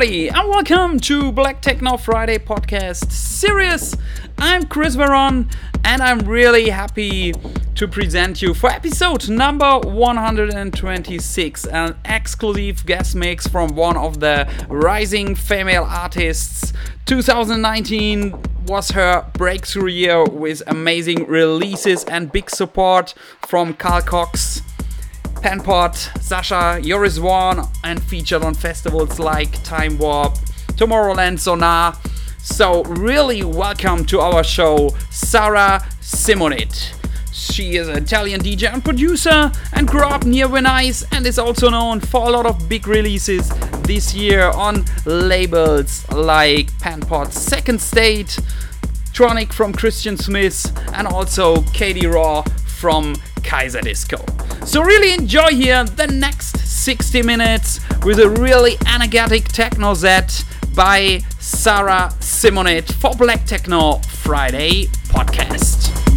Everybody, and welcome to Black Techno Friday podcast series. I'm Chris Veron, and I'm really happy to present you for episode number 126, an exclusive guest mix from one of the rising female artists. 2019 was her breakthrough year with amazing releases and big support from Carl Cox. Panpot, Sasha, Voorn, and featured on festivals like Time Warp, Tomorrowland Sonar. So, really welcome to our show, Sara Simonit. She is an Italian DJ and producer and grew up near Venice and is also known for a lot of big releases this year on labels like Panpot's Second State, Tronic from Christian Smith, and also KD RAW from Kaiserdisco. So really enjoy here the next 60 minutes with a really energetic techno set by Sara Simonit for Black Techno Friday podcast.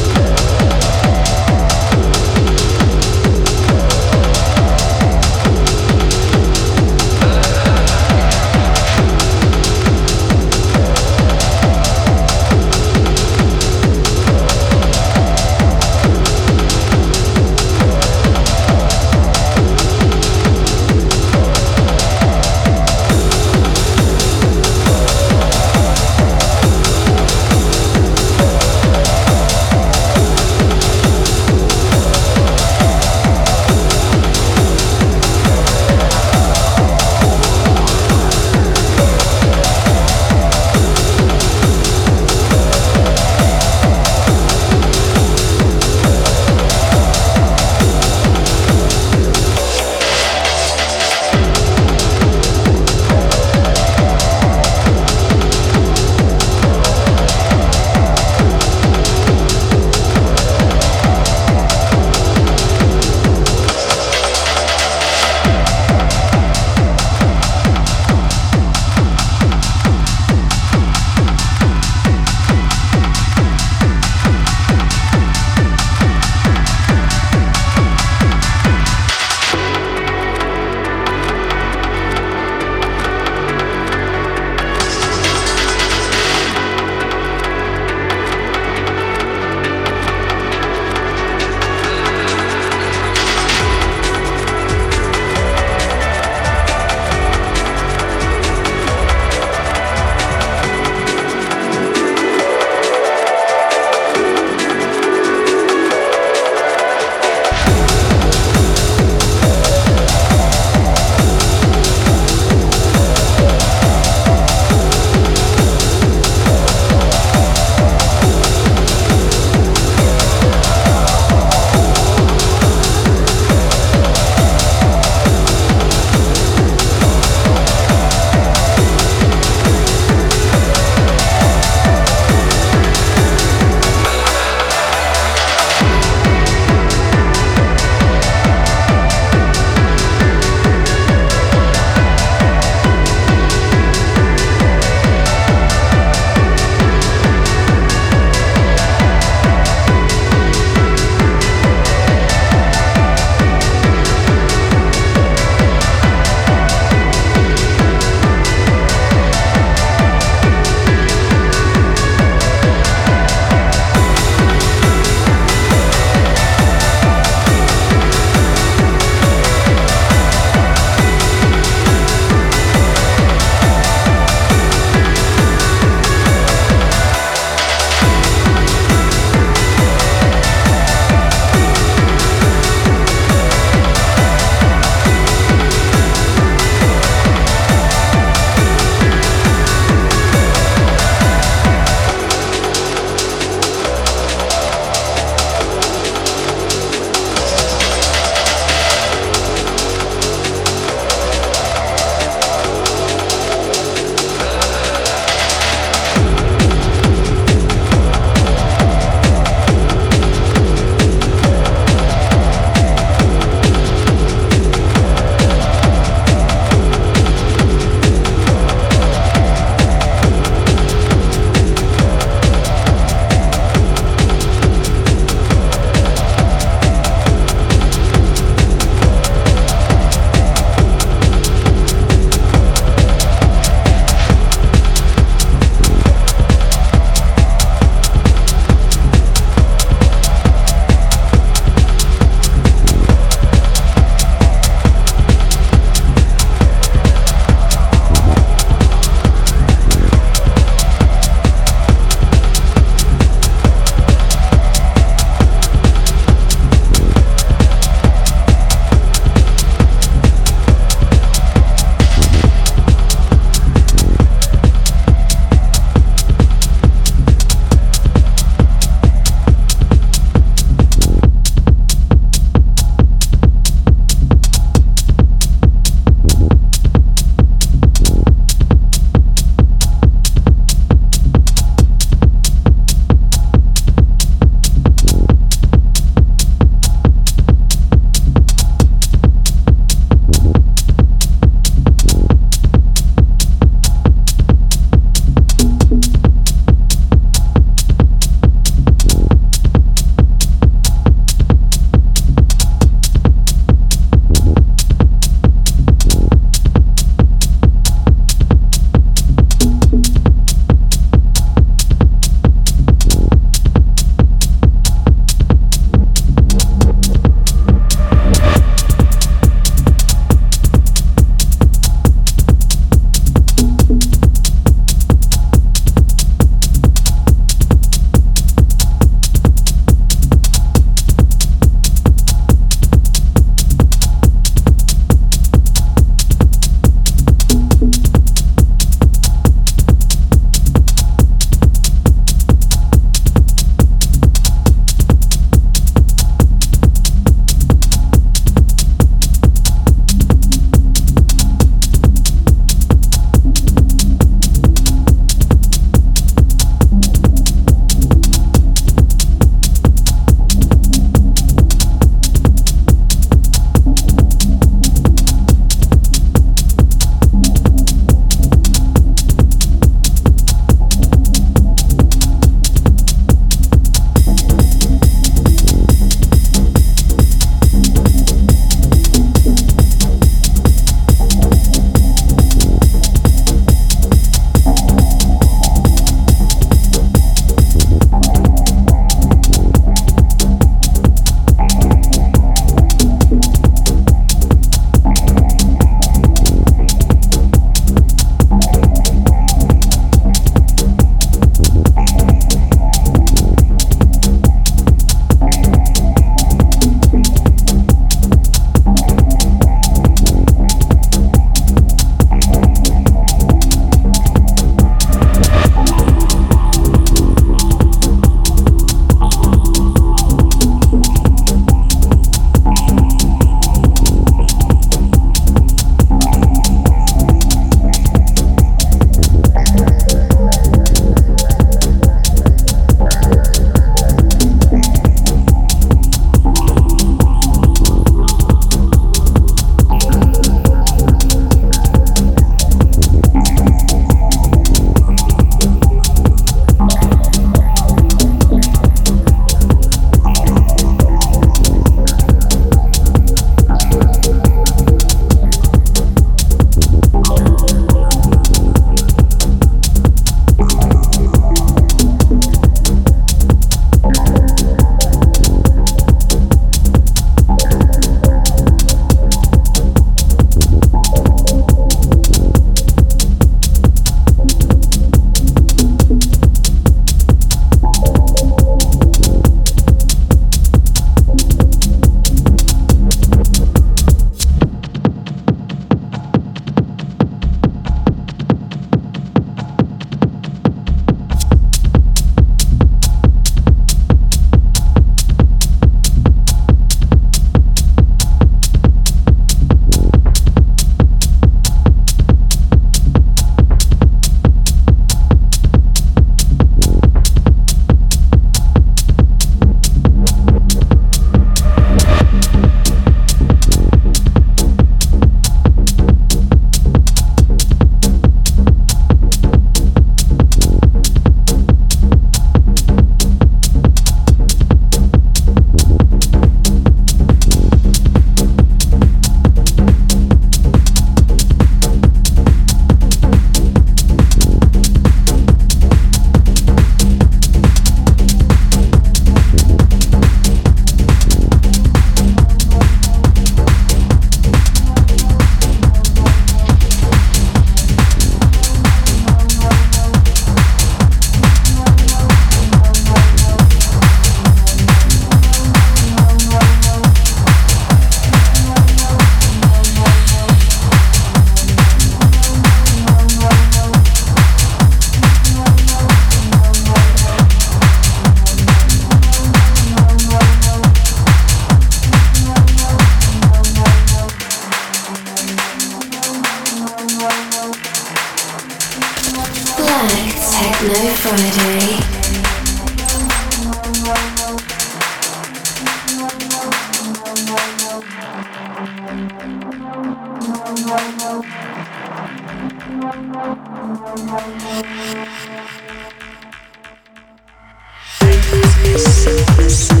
Sickness.